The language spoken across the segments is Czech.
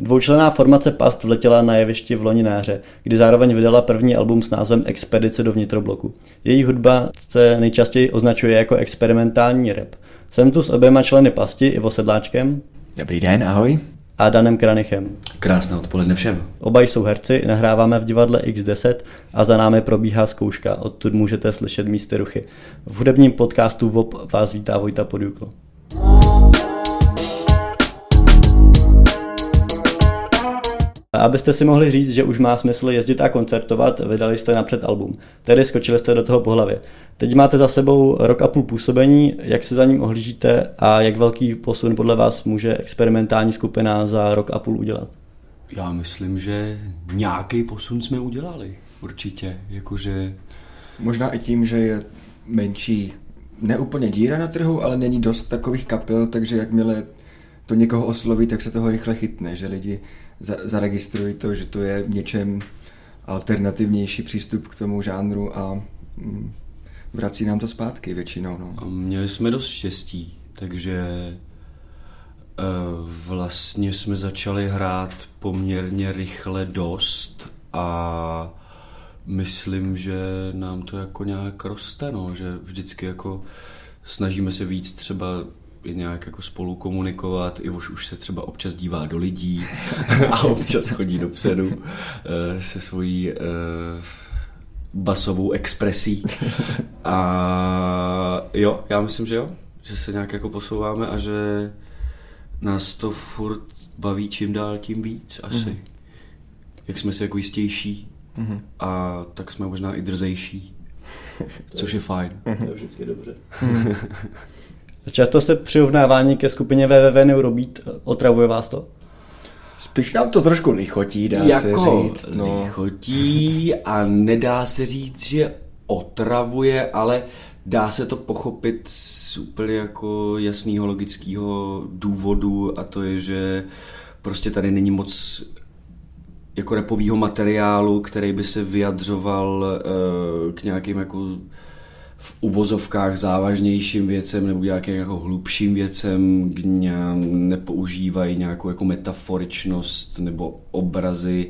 Dvoučlená formace Past vletěla na jevišti v loni na jaře, kdy zároveň vydala první album s názvem Expedice do vnitrobloku. Její hudba se nejčastěji označuje jako experimentální rap. Jsem tu s oběma členy Pasti, Ivo Sedláčkem. Dobrý den, ahoj. A Danem Kranichem. Krásné odpoledne všem. Oba jsou herci, nahráváme v divadle X10 a za námi probíhá zkouška, odtud můžete slyšet místy ruchy. V hudebním podcastu VOP vás vítá Vojta Podjuklo. Abyste si mohli říct, že už má smysl jezdit a koncertovat, vydali jste napřed album. Tedy skočili jste do toho po hlavě. Teď máte za sebou rok a půl působení, jak se za ním ohlížíte a jak velký posun podle vás může experimentální skupina za rok a půl udělat? Já myslím, že nějaký posun jsme udělali, určitě. Jakože... Možná i tím, že je menší, neúplně díra na trhu, ale není dost takových kapel, takže jakmile to někoho osloví, tak se toho rychle chytne, že lidi za, to, že to je něčem alternativnější přístup k tomu žánru a mm, vrací nám to zpátky většinou. No. A měli jsme dost štěstí, takže uh, vlastně jsme začali hrát poměrně rychle dost a myslím, že nám to jako nějak roste, no, že vždycky jako snažíme se víc třeba nějak jako spolu komunikovat. Ivoš už se třeba občas dívá do lidí a občas chodí dopředu eh, se svojí eh, basovou expresí. A jo, já myslím, že jo, že se nějak jako posouváme a že nás to furt baví čím dál tím víc asi. Mm-hmm. Jak jsme si jako jistější mm-hmm. a tak jsme možná i drzejší, což je fajn. Mm-hmm. To je vždycky dobře. Často jste přirovnávání ke skupině www Neurobeat. Otravuje vás to? Spíš nám to trošku lichotí, dá jako se říct. No. lichotí a nedá se říct, že otravuje, ale dá se to pochopit z úplně jako jasného logického důvodu a to je, že prostě tady není moc jako repového materiálu, který by se vyjadřoval uh, k nějakým jako v uvozovkách závažnějším věcem nebo nějakým jako hlubším věcem, nepoužívají nějakou jako metaforičnost nebo obrazy,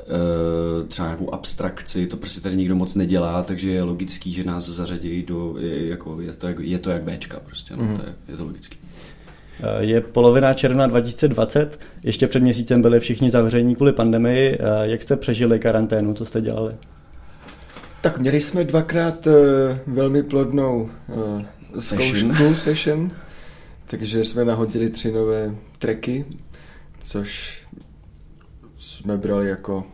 eh, třeba nějakou abstrakci, to prostě tady nikdo moc nedělá, takže je logický, že nás zařadí do, je, jako, je, to, jak, je to jak Bčka prostě, no, mm. to je, je to logický. Eh, je polovina června 2020, ještě před měsícem byli všichni zavření kvůli pandemii. Eh, jak jste přežili karanténu, co jste dělali? Tak měli jsme dvakrát uh, velmi plodnou uh, zkoušku, session, takže jsme nahodili tři nové tracky, což jsme brali jako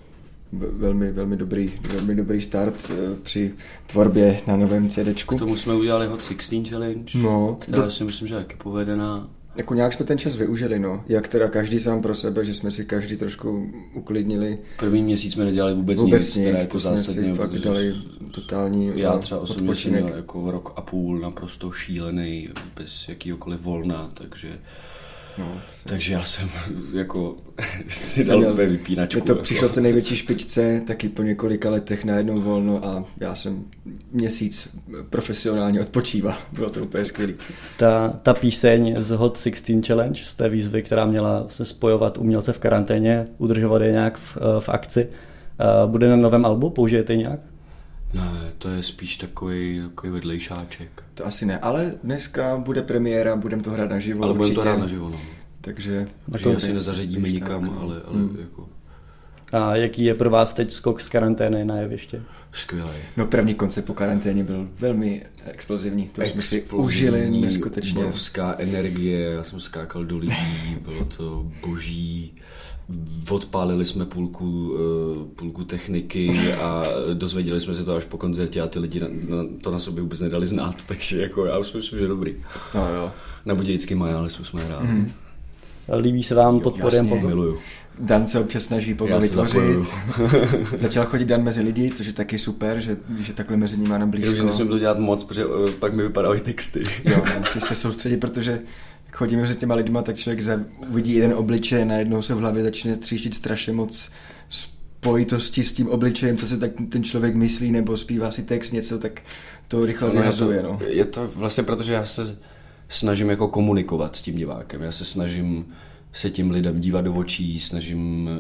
velmi, velmi dobrý, velmi dobrý start uh, při tvorbě na novém CDčku. K tomu jsme udělali Hot 16 Challenge, no, která do... si myslím, že je taky povedená jako nějak jsme ten čas využili, no. Jak teda každý sám pro sebe, že jsme si každý trošku uklidnili. První měsíc jsme nedělali vůbec, vůbec nic, nic teda jako jsme si fakt dali totální Já třeba osobně jsem měl jako rok a půl naprosto šílený, bez jakýhokoliv volna, takže No, Takže já jsem jako si dal úplně vypínačku. Mě to jako. přišlo v té největší špičce, taky po několika letech najednou volno a já jsem měsíc profesionálně odpočíval. Bylo to úplně skvělé. Ta, ta píseň z Hot 16 Challenge, z té výzvy, která měla se spojovat umělce v karanténě, udržovat je nějak v, v akci, eh, bude na novém albu? Použijete nějak? Ne, to je spíš takový, takový vedlejšáček. To asi ne, ale dneska bude premiéra, budeme to hrát naživo. Ale budeme to hrát naživo, no. Takže... Na to si nezařadíme nikam, tak, ale, ale hmm. jako... A jaký je pro vás teď skok z karantény na jeviště? Skvělý. No první koncert po karanténě byl velmi explozivní. To jsme si užili neskutečně. Obrovská energie, já jsem skákal do lidí, bylo to boží odpálili jsme půlku, eh, půlku techniky a dozvěděli jsme se to až po koncertě a ty lidi na, na, to na sobě vůbec nedali znát, takže jako já už myslím, že dobrý. No jo. Na Budějický majálisu jsme hráli. Mm. Líbí se vám podporem? Jasně, miluju. Dan se občas snaží pogo vytvořit. Začal chodit Dan mezi lidi, což je taky super, že, že takhle mezi nimi na blízko. Já už nesmím to dělat moc, protože uh, pak mi vypadají texty. jo, musíš se soustředit, protože jak chodíme mezi těma lidma, tak člověk za, uvidí jeden obličej, najednou se v hlavě začne tříštit strašně moc spojitosti s tím obličejem, co si tak ten člověk myslí, nebo zpívá si text něco, tak to rychle no, vyhazuje. Je to, no. je to vlastně proto, že já se snažím jako komunikovat s tím divákem. Já se snažím se těm lidem dívat do očí, snažím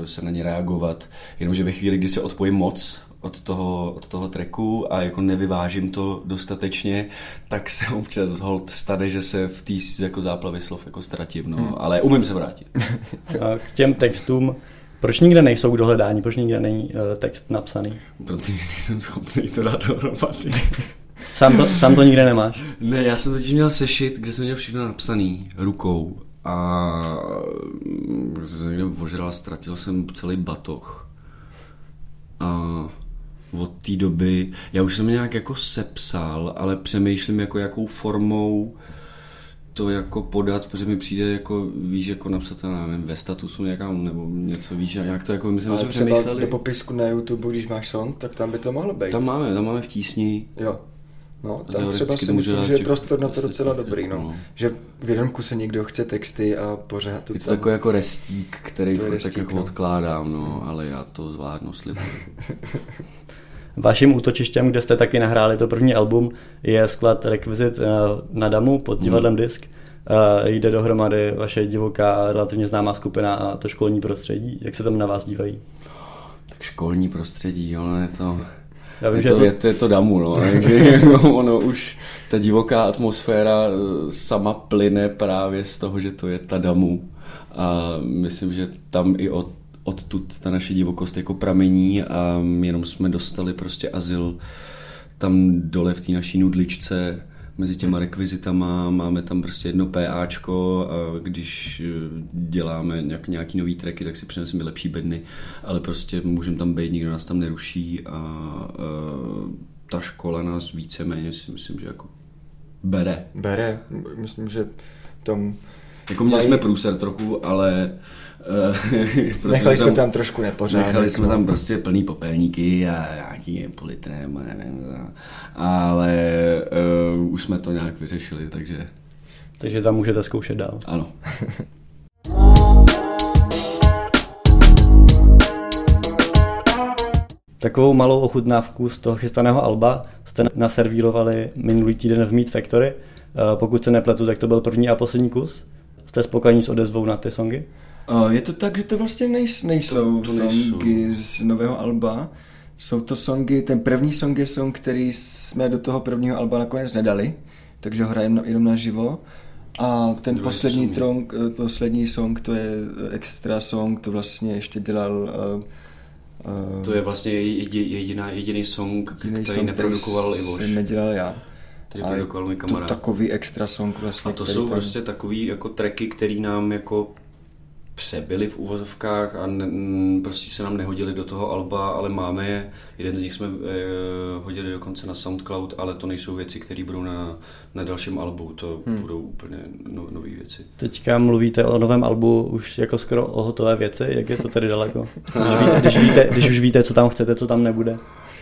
uh, se na ně reagovat, jenomže ve chvíli, kdy se odpojím moc od toho, od toho treku a jako nevyvážím to dostatečně, tak se občas hold stane, že se v té jako záplavě slov jako ztratím, no, hmm. ale umím se vrátit. K těm textům, proč nikde nejsou k dohledání, proč nikde není uh, text napsaný? Protože nejsem schopný to dát dohromady. Sám to, sám to nikde nemáš? Ne, já jsem totiž měl sešit, kde jsem měl všechno napsaný rukou a jsem někde ožral, ztratil jsem celý batoh. A od té doby, já už jsem nějak jako sepsal, ale přemýšlím jako jakou formou to jako podat, protože mi přijde jako, víš, jako napsat, já nevím, ve statusu nějaká, nebo něco, víš, jak to jako, myslím, že přemýšleli. do popisku na YouTube, když máš song, tak tam by to mohlo být. Tam máme, tam máme v tísni. Jo. No, tam třeba si myslím, že je prostor na to 10 docela dobrý, no. no. Že v jednom kuse někdo chce texty a pořád to Je to tam... takový jako restík, který To restík, tak jako no. odkládám, no, ale já to zvládnu, slibuji. Vaším útočištěm, kde jste taky nahráli to první album, je sklad Requisite eh, na Damu pod divadlem Disk. Eh, Jde dohromady vaše divoká, relativně známá skupina a to školní prostředí. Jak se tam na vás dívají? Tak školní prostředí, jo, no, je to... Já vím, je že to, to- je, to, je to damu, no, takže ono už, ta divoká atmosféra eh, sama plyne právě z toho, že to je ta damu. A myslím, že tam i od, odtud ta naše divokost jako pramení a jenom jsme dostali prostě azyl tam dole v té naší nudličce mezi těma rekvizitama, máme tam prostě jedno PAčko a když eh, děláme nějak, nějaký nový tracky, tak si přineseme lepší bedny, ale prostě můžeme tam být, nikdo nás tam neruší a, a ta škola nás víceméně si myslím, že jako bere. Bere, myslím, že tam... Jako měli jsme průser trochu, ale eh, Nechali jsme tam trošku nepořádek. Nechali jsme no. tam prostě plný popelníky a nějaký politrem, a nevím, a- ale uh, už jsme to nějak vyřešili, takže Takže tam můžete zkoušet dál. ano. Takovou malou ochutnávku z toho chystaného alba jste naservírovali minulý týden v Meat Factory. Eh, Pokud se nepletu, tak to byl první a poslední kus. Jste spokojení s odezvou na ty songy? Uh, je to tak, že to vlastně nejs, nejsou To- to nejsou. songy z nového alba. Jsou to songy, ten první song je song, který jsme do toho prvního alba nakonec nedali, takže ho hrajeme jenom naživo. A ten Druhý poslední, song. tronk, eh, poslední song, to je eh, extra song, to vlastně ještě dělal uh, uh, To je vlastně jedi- jediná, jediný song, jiný který song, neprodukoval Ivoš. jsem nedělal já. Který A je produkoval můj to takový extra song vlastně, A to který jsou tam- prostě takový jako tracky, který nám jako přebyly v uvozovkách a ne, prostě se nám nehodili do toho alba, ale máme je. Jeden z nich jsme eh, hodili dokonce na SoundCloud, ale to nejsou věci, které budou na, na dalším albu, to hmm. budou úplně no, nové věci. Teďka mluvíte o novém albu už jako skoro o hotové věci, jak je to tedy daleko? Když, víte, když, víte, když už víte, co tam chcete, co tam nebude.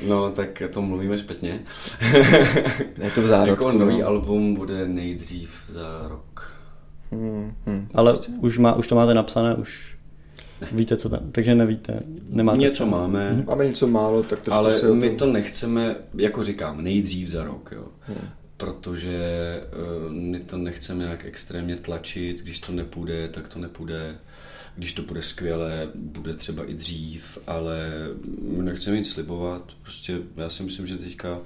No, tak to mluvíme špatně. Je to v zárodku, jako nový no. album bude nejdřív za rok. Hmm, hmm. Ale už, má, už to máte napsané, už víte, co tam, takže nevíte, nemáte Něco co. máme, Máme něco málo, tak trošku Ale se my tom... to nechceme, jako říkám, nejdřív za rok, jo. Hmm. Protože uh, my to nechceme nějak extrémně tlačit, když to nepůjde, tak to nepůjde. Když to bude skvěle, bude třeba i dřív, ale my nechceme nic slibovat. Prostě já si myslím, že teďka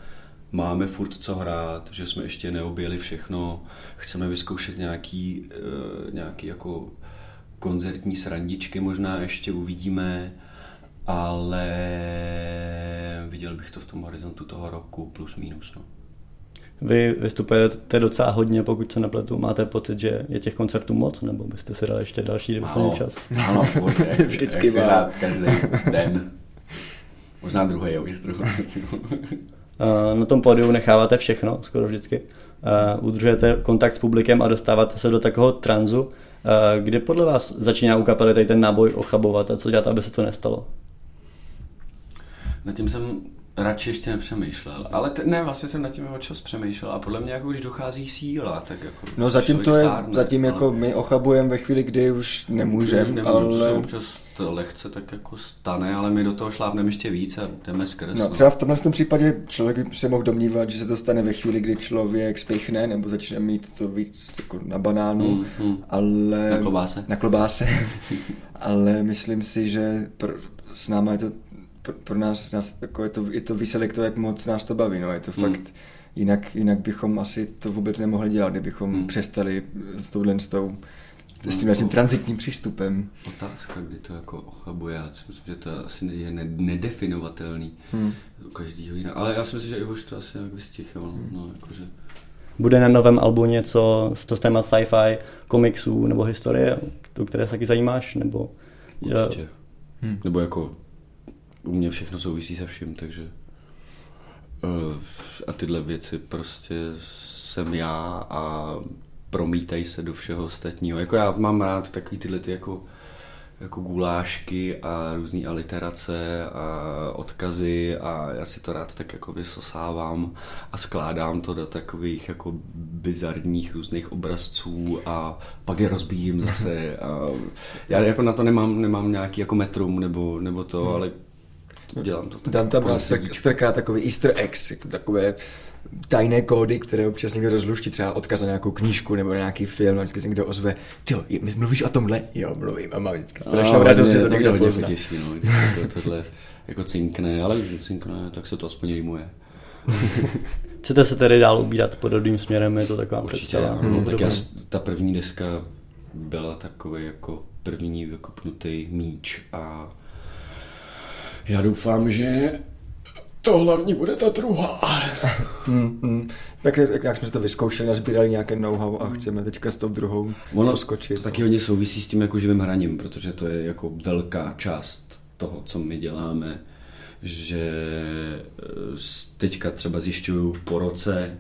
máme furt co hrát, že jsme ještě neobjeli všechno, chceme vyzkoušet nějaký, uh, nějaký jako koncertní srandičky možná ještě uvidíme, ale viděl bych to v tom horizontu toho roku plus minus. No. Vy vystupujete docela hodně, pokud se nepletu. Máte pocit, že je těch koncertů moc, nebo byste si dali ještě další, kdybyste měli čas? Ano, chci- Vždycky má. hrát každý den. Možná druhý, jo, druhý. Eh, Na tom pódiu necháváte všechno, skoro vždycky. Eh, Udržujete kontakt s publikem a dostáváte se do takového tranzu, eh, kde podle vás začíná u kapely tady ten náboj ochabovat a co dělat, aby se to nestalo? Nad tím jsem radši ještě nepřemýšlel. Ale te, ne, vlastně jsem nad tím čas přemýšlel a podle mě jako už dochází síla, tak jako... No zatím to je, stárne, zatím ale... jako my ochabujeme ve chvíli, kdy už nemůžeme, ale... Občas to lehce tak jako stane, ale my do toho šlápneme ještě víc a jdeme skrz. No, třeba v tomhle tom případě člověk by se mohl domnívat, že se to stane ve chvíli, kdy člověk spichne nebo začne mít to víc jako na banánu, mm, mm. ale... Na klobáse. Na klobáse. ale myslím si, že pr- s náma je to pro, pro nás, nás jako je, to, je to výsledek to, jak moc nás to baví. No. Je to hmm. fakt, jinak, jinak bychom asi to vůbec nemohli dělat, kdybychom hmm. přestali s touhle s tou s tím tím transitním přístupem. Otázka, kdy to jako ochabuje, já si myslím, že to asi je nedefinovatelný hmm. každýho jiného. Ale já si myslím, že i už to asi nějak vystichlo. Hmm. No, jakože... Bude na novém albu něco z toho téma sci-fi, komiksů nebo historie, o které se taky zajímáš? Nebo... Určitě. Hmm. Nebo jako u mě všechno souvisí se vším, takže uh, a tyhle věci prostě jsem já a promítají se do všeho ostatního. Jako já mám rád takový tyhle ty jako jako gulášky a různé aliterace a odkazy a já si to rád tak jako vysosávám a skládám to do takových jako bizarních různých obrazců a pak je rozbíjím zase a já jako na to nemám, nemám nějaký jako metrum nebo, nebo to, hmm. ale dělám to. Dan tam nás tak, strká takový easter eggs, jako takové tajné kódy, které občas někdo rozluští, třeba odkaz na nějakou knížku nebo na nějaký film, a vždycky se někdo ozve, ty mluvíš o tomhle? Jo, mluvím a mám vždycky strašnou no, radost, že to někdo pozná. Těší, no, jako tohle jako cinkne, ale když cinkne, tak se to aspoň rýmuje. Chcete se tedy dál ubírat podobným směrem, je to taková Určitě, představa? No, tak já, ta první deska byla takový jako první vykopnutý míč a já doufám, že to hlavně bude ta druhá. hmm, hmm. Tak jak jsme to vyzkoušeli, nazbírali nějaké know-how a chceme teďka s tou druhou ono poskočit. To taky hodně souvisí s tím jako živým hraním, protože to je jako velká část toho, co my děláme, že eh, teďka třeba zjišťuju po roce,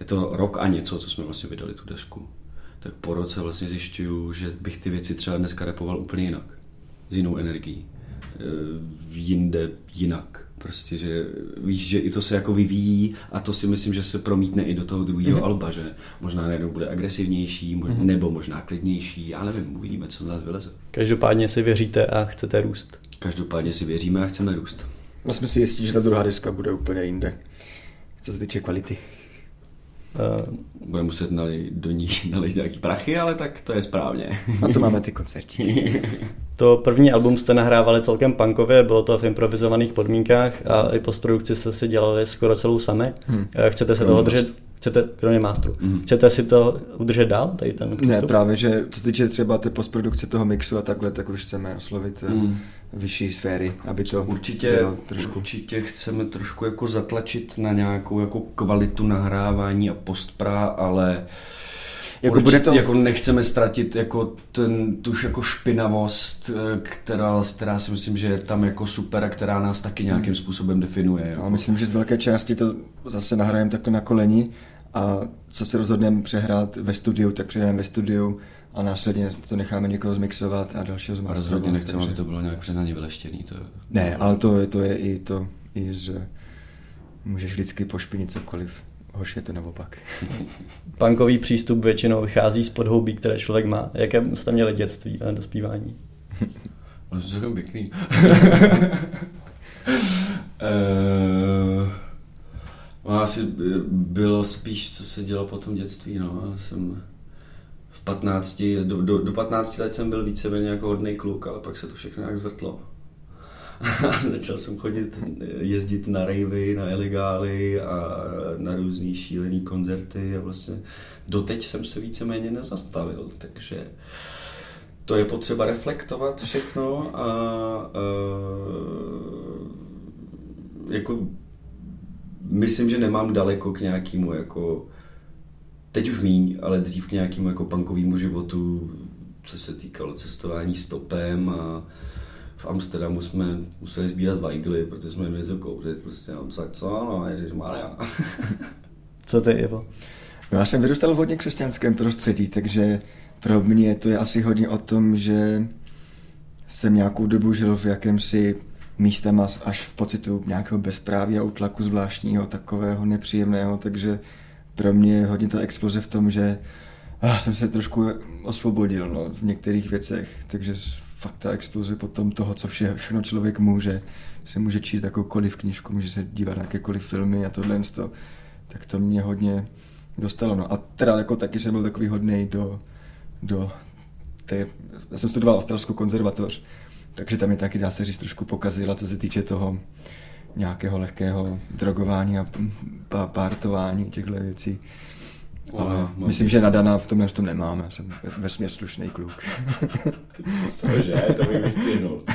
je to rok a něco, co jsme vlastně vydali tu desku, tak po roce vlastně zjišťuju, že bych ty věci třeba dneska repoval úplně jinak, s jinou energií jinde jinak. Prostě, že víš, že i to se jako vyvíjí a to si myslím, že se promítne i do toho druhého mm-hmm. alba, že možná najednou bude agresivnější, možná, mm-hmm. nebo možná klidnější, ale nevím, uvidíme, co z nás vyleze. Každopádně si věříte a chcete růst. Každopádně si věříme a chceme růst. No jsme si jistí, že ta druhá diska bude úplně jinde, co se týče kvality. Uh, Budeme muset nalej, do ní nalít nějaký prachy, ale tak to je správně. A to máme ty koncerty. to první album jste nahrávali celkem punkově, bylo to v improvizovaných podmínkách a i postprodukci jste si dělali skoro celou sami. Hmm. Eh, chcete se toho držet, chcete, kromě mástru, mm. chcete si to udržet dál, tady ten přístup? Ne, právě, že co se týče třeba té postprodukce toho mixu a takhle, tak už chceme oslovit mm. Vyšší sféry, aby to určitě, bylo trošku. Určitě chceme trošku jako zatlačit na nějakou jako kvalitu nahrávání a postpra, ale jako, bude to... jako nechceme ztratit jako ten, tu jako špinavost, eh, která, která si myslím, že je tam jako super a která nás taky nějakým způsobem definuje. Jako. A myslím, že z velké části to zase nahrajeme takhle na koleni a co se rozhodneme přehrát ve studiu, tak přehrajeme ve studiu a následně to necháme někoho zmixovat a dalšího zmastrovat. Rozhodně nechceme, takže... aby to bylo nějak přehnaně vyleštěný. To... Ne, ale to, to je i to, i že můžeš vždycky pošpinit cokoliv. Hoš je to naopak. Punkový přístup většinou vychází z podhoubí, které člověk má. Jaké jste měli dětství a dospívání? No, to je pěkný. uh... No, asi bylo spíš, co se dělo po tom dětství. No. Já jsem 15, do, do, do 15 let jsem byl víceméně jako hodný kluk, ale pak se to všechno nějak zvrtlo. začal jsem chodit, jezdit na rejvy, na iligály a na různý šílený koncerty a vlastně doteď jsem se víceméně nezastavil, takže to je potřeba reflektovat všechno a, a jako myslím, že nemám daleko k nějakému jako teď už míň, ale dřív k nějakému jako punkovému životu, co se týkalo cestování stopem a v Amsterdamu jsme museli sbírat vajgly, protože jsme měli něco kouřit, prostě mám tak co, no, ježišmarja. co ty, Ivo? No, já jsem vyrůstal v hodně křesťanském prostředí, takže pro mě to je asi hodně o tom, že jsem nějakou dobu žil v jakémsi místem až v pocitu nějakého bezpráví a utlaku zvláštního, takového nepříjemného, takže pro mě je hodně ta exploze v tom, že ah, jsem se trošku osvobodil no, v některých věcech, takže fakt ta exploze potom toho, co vše, všechno člověk může, se může číst jakoukoliv knížku, může se dívat na jakékoliv filmy a tohle, to, tak to mě hodně dostalo. No. A teda jako taky jsem byl takový hodný do, do té, já jsem studoval australskou konzervatoř, takže tam je taky, dá se říct, trošku pokazila, co se týče toho nějakého lehkého drogování a pártování těchto věcí. Ale no, myslím, že nadaná v tomhle tom nemám, já jsem vesměr slušný kluk. Cože, to bych vystřihnul.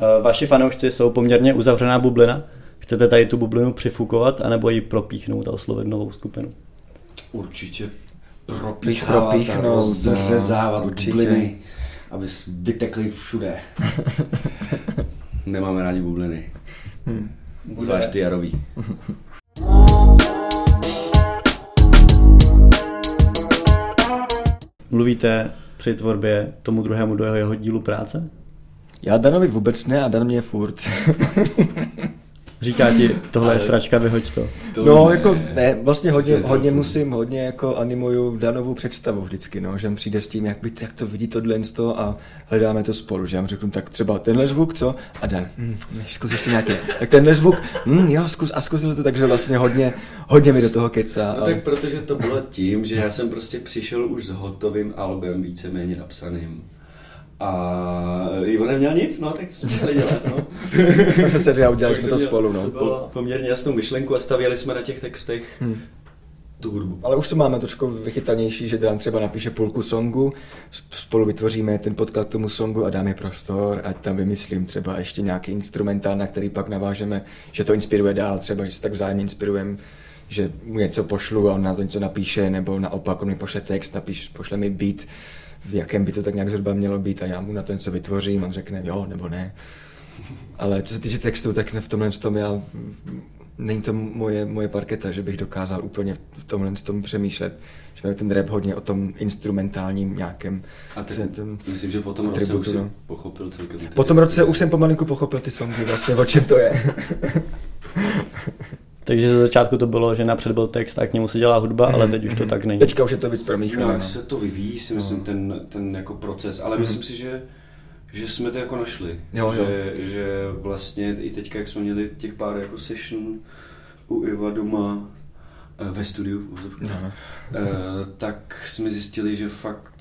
Eh, vaši fanoušci jsou poměrně uzavřená bublina. Chcete tady tu bublinu přifukovat, anebo ji propíchnout a oslovit novou skupinu? Určitě propíchávat, propíchnout, a rozřezávat no, bubliny, aby vytekly všude. Nemáme rádi bubliny. Hmm. Zvlášť ty jarový. Mluvíte při tvorbě tomu druhému do jeho, jeho dílu práce? Já Danovi vůbec ne a Dan mě furt. Říká ti, tohle je sračka, vyhoď to. to no, ne, jako ne, vlastně hodně, hodně musím, hodně jako animuju Danovou představu vždycky, no, že přijde s tím, jak, by, jak to vidí tohle a hledáme to spolu, že já mu řeknu, tak třeba tenhle zvuk, co? A Dan, hm, zkus ještě nějaký, tak tenhle zvuk, hm, jo, zkus a zkusil to, takže vlastně hodně, hodně mi do toho kecá. No, tak protože to bylo tím, že já jsem prostě přišel už s hotovým albem, víceméně napsaným. A Ivo neměl nic, no, tak co jsme měli dělat, no. tak se sedli a udělali jsme to spolu, no. To bylo poměrně jasnou myšlenku a stavěli jsme na těch textech hmm. tu hudbu. Ale už to máme trošku vychytanější, že Dan třeba napíše půlku songu, spolu vytvoříme ten podklad k tomu songu a dáme prostor, ať tam vymyslím třeba ještě nějaký instrumentál, na který pak navážeme, že to inspiruje dál, třeba, že se tak vzájemně inspirujeme že mu něco pošlu a on na to něco napíše, nebo naopak on mi pošle text, napíš, pošle mi beat, v jakém by to tak nějak zhruba mělo být a já mu na to něco vytvořím, on řekne jo nebo ne. Ale co se týče textu, tak v tomhle tom já není to moje, moje parketa, že bych dokázal úplně v tomhle tom přemýšlet. Že ten rap hodně o tom instrumentálním nějakém. A ten, ten myslím, že po tom roce už no. pochopil celkem. Po tom roce už jsem pomalinku pochopil ty songy, vlastně o čem to je. Takže ze začátku to bylo, že napřed byl text a k němu se dělá hudba, mm, ale mhm, teď už to mm. tak není. Teďka už je to víc promíchané. Jak no. se to vyvíjí, si myslím, no. ten, ten jako proces, ale mm. myslím si, že že jsme to jako našli. Jo, jo. Že, že vlastně i teďka, jak jsme měli těch pár jako session u Iva doma eh, ve studiu, no. no. tak jsme zjistili, že fakt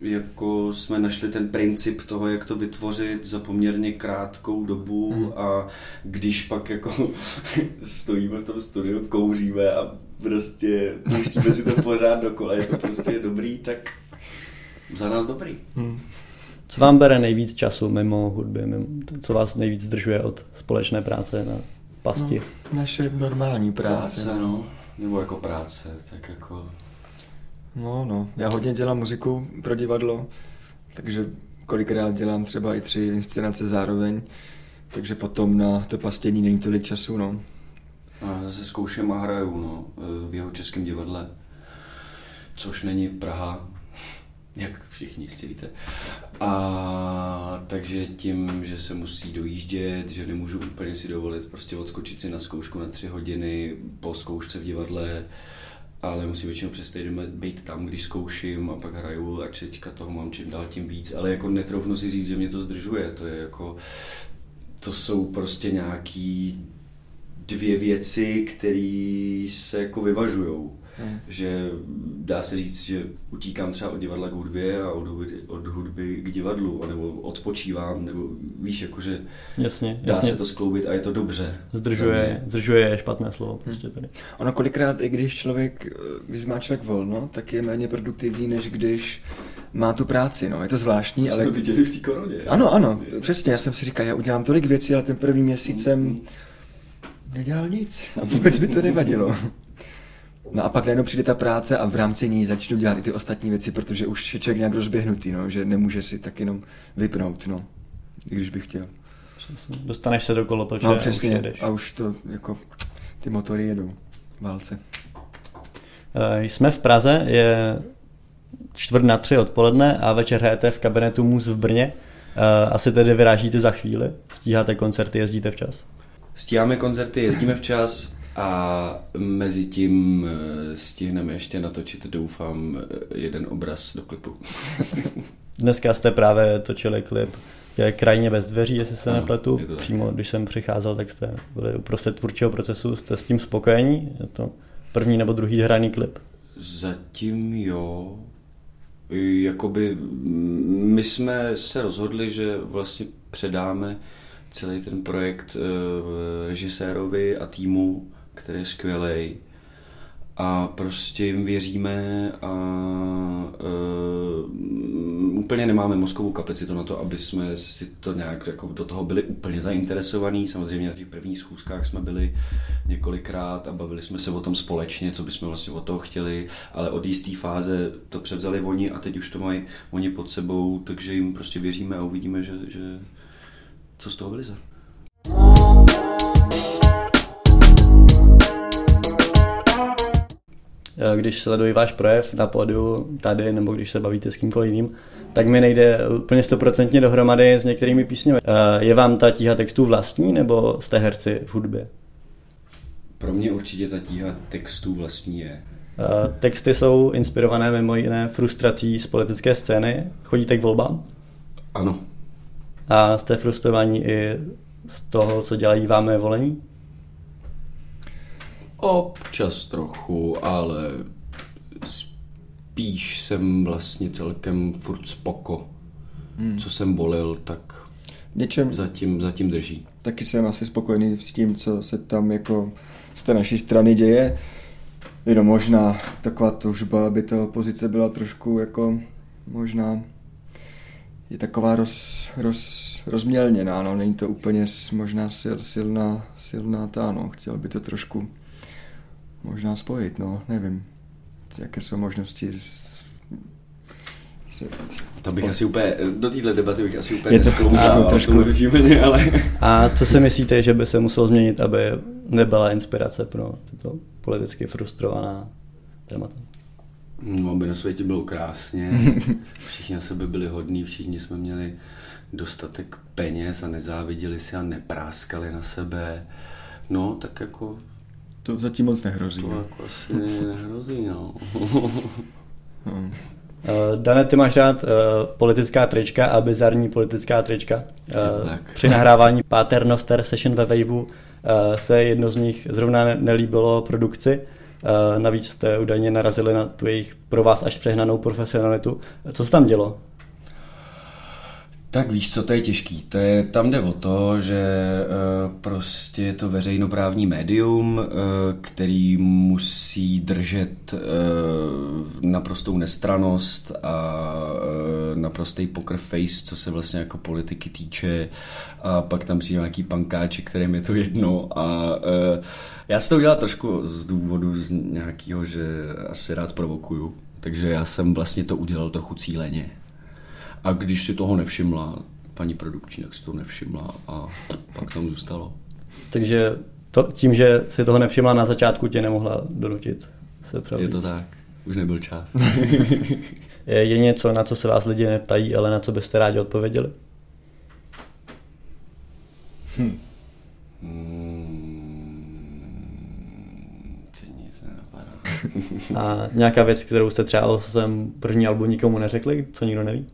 jako jsme našli ten princip toho, jak to vytvořit za poměrně krátkou dobu hmm. a když pak jako stojíme v tom studiu, kouříme a prostě pouštíme si to pořád dokola, je to prostě dobrý, tak za nás dobrý. Hmm. Co vám bere nejvíc času mimo hudby? Mimo, co vás nejvíc zdržuje od společné práce na pasti? No, naše normální práce. Práce, no. Nebo jako práce, tak jako No, no. Já hodně dělám muziku pro divadlo, takže kolikrát dělám třeba i tři inscenace zároveň, takže potom na to pastění není tolik času, no. A zase zkouším a hraju, no, v jeho českém divadle, což není Praha, jak všichni jistě víte. A takže tím, že se musí dojíždět, že nemůžu úplně si dovolit prostě odskočit si na zkoušku na tři hodiny po zkoušce v divadle, ale musím většinou přes týden být tam, když zkouším a pak hraju a teďka toho mám čím dál tím víc, ale jako netroufnu si říct, že mě to zdržuje, to je jako, to jsou prostě nějaký dvě věci, které se jako vyvažujou. Hmm. Že dá se říct, že utíkám třeba od divadla k hudbě a od hudby, od hudby k divadlu, nebo odpočívám, nebo víš, jakože jasně, dá jasně. se to skloubit a je to dobře. Zdržuje, zdržuje je špatné slovo hmm. prostě tady. Ono kolikrát, i když člověk, když má člověk volno, tak je méně produktivní, než když má tu práci, no, je to zvláštní, to ale... Jsme viděli v té koroně. Ano, ano, vlastně. přesně, já jsem si říkal, já udělám tolik věcí, ale ten první měsíc jsem hmm. nedělal nic a vůbec mi to nevadilo. No a pak najednou přijde ta práce a v rámci ní začnu dělat i ty ostatní věci, protože už je člověk nějak rozběhnutý, no, že nemůže si tak jenom vypnout, no, i když bych chtěl. Přesně. Dostaneš se do kolotoče no, přesně, a už jedeš. A už to, jako, ty motory jedou v válce. Eh, jsme v Praze, je čtvrt na tři odpoledne a večer hrajete v kabinetu Mus v Brně. Asi tedy vyrážíte za chvíli? Stíháte koncerty, jezdíte včas? Stíháme koncerty, jezdíme včas a mezi tím eh, stihneme ještě natočit, doufám, eh, jeden obraz do klipu. Dneska jste právě točili klip je krajně bez dveří, jestli se ano, nepletu. Přímo, když jsem přicházel, tak jste byli uprostřed tvůrčího procesu. Jste s tím spokojení? Je to první nebo druhý hraný klip? Zatím jo. Jakoby my jsme se rozhodli, že vlastně předáme celý ten projekt eh, režisérovi a týmu, který je skvělý a prostě jim věříme a uh, úplně nemáme mozkovou kapacitu na to, aby jsme si to nějak jako do toho byli úplně zainteresovaní. Samozřejmě na těch prvních schůzkách jsme byli několikrát a bavili jsme se o tom společně, co bychom vlastně od toho chtěli, ale od jisté fáze to převzali oni a teď už to mají oni pod sebou, takže jim prostě věříme a uvidíme, že, že co z toho vylize. Když sleduji váš projev na pódiu tady, nebo když se bavíte s kýmkoliv jiným, tak mi nejde úplně stoprocentně dohromady s některými písněmi. Eh, je vám ta tíha textů vlastní, nebo jste herci v hudbě? Pro mě určitě ta tíha textů vlastní je. Eh, texty jsou inspirované mimo jiné frustrací z politické scény. Chodíte k volbám? Ano. A jste frustrovaní i z toho, co dělají vám volení? Občas trochu, ale spíš jsem vlastně celkem furt spoko. Hmm. Co jsem volil, tak Něčem, zatím, zatím drží. Taky jsem asi spokojený s tím, co se tam jako z té naší strany děje. Jenom možná taková tužba, aby ta opozice byla trošku jako možná je taková roz, roz, rozmělněná, no, není to úplně možná sil, silná, silná ta, no, chtěl by to trošku možná spojit, no, nevím, jaké jsou možnosti s, s, to bych asi úplně, do téhle debaty bych asi úplně nesklouzal, trošku, trošku. ale... A co si myslíte, že by se muselo změnit, aby nebyla inspirace pro tyto politicky frustrovaná témata? No, aby na světě bylo krásně, všichni na sebe byli hodní, všichni jsme měli dostatek peněz a nezáviděli si a nepráskali na sebe. No, tak jako to zatím moc nehrozí. To jako asi nehrozí, no. hmm. Dane, ty máš rád uh, politická trička a bizarní politická trička. Uh, při nahrávání Paternoster Session ve Waveu uh, se jedno z nich zrovna nelíbilo produkci. Uh, navíc jste údajně narazili na tu jejich pro vás až přehnanou profesionalitu. Co se tam dělo? Tak víš co, to je těžký. To je, tam jde o to, že uh, prostě je to veřejnoprávní médium, uh, který musí držet uh, naprostou nestranost a naprostý poker face, co se vlastně jako politiky týče. A pak tam přijde nějaký pankáči, kterým je to jedno. A já si to udělal trošku z důvodu z nějakého, že asi rád provokuju. Takže já jsem vlastně to udělal trochu cíleně. A když si toho nevšimla paní produkční, tak si to nevšimla a pak tam zůstalo. Takže to, tím, že si toho nevšimla na začátku, tě nemohla donutit se. Je to tak. Už nebyl čas. je, je něco, na co se vás lidi neptají, ale na co byste rádi odpověděli? Hm. A nějaká věc, kterou jste třeba o svém první albu nikomu neřekli, co nikdo neví?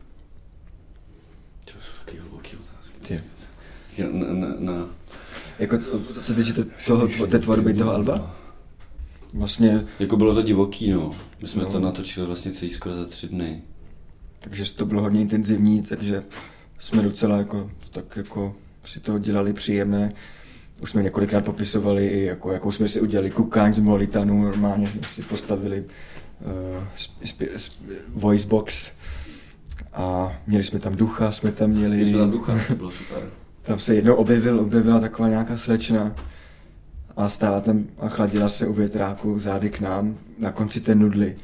Na, na, na... Jako, co se týče toho, té tvorby toho Alba? Vlastně... Jako bylo to divoký, no. My jsme no. to natočili vlastně celý skoro za tři dny. Takže to bylo hodně intenzivní, takže jsme docela jako, tak jako si to dělali příjemné. Už jsme několikrát popisovali, i jako, jakou jsme si udělali kukáň z Molitanu, normálně jsme si postavili uh, sp, sp, voice box a měli jsme tam ducha, jsme tam měli... Měli jsme tam ducha, to bylo super tam se jednou objevil, objevila taková nějaká slečna a stála tam a chladila se u větráku zády k nám na konci té nudly.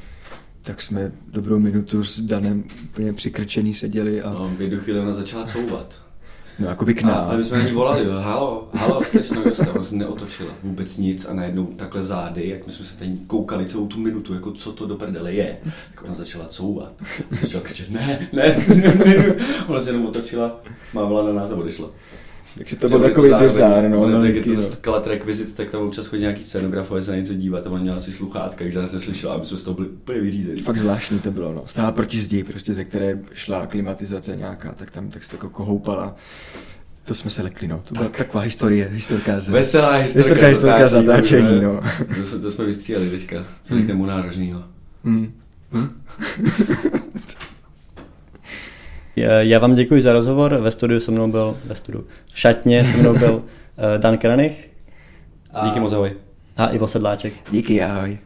Tak jsme dobrou minutu s Danem úplně přikrčený seděli. A... No, v jednu chvíli ona začala couvat. No, jako by k A, nám. ale my jsme na ní volali, jo, halo, halo, slečno, Josta, ona se neotočila, vůbec nic a najednou takhle zády, jak my jsme se tady koukali celou tu minutu, jako co to do prdele je, tak ona začala couvat. Začala křičet, ne, ne, ne, ona se jenom otočila, mávala na nás a odešla. Takže to byl takový bizár, no. Ale jak je to kalat rekvizit, tak tam občas chodí nějaký scenografové se na něco dívat a on měl asi sluchátka, takže nás neslyšela a my jsme z toho byli úplně vyřízení. Fakt zvláštní to bylo, no. Stála proti zdi, prostě ze které šla klimatizace nějaká, tak tam tak se tak jako houpala. To jsme se lekli, no. To byla taková historie, historka z... Veselá historka, Historka, historka z natáčení, no. To, se, to jsme vystříhali teďka, co řekneme u nárožního. Hmm. Já vám děkuji za rozhovor. Ve studiu se mnou byl, ve studiu, v šatně se mnou byl eh, Dan Kranich Díky moc, ahoj. a Ivo Sedláček. Díky, ahoj.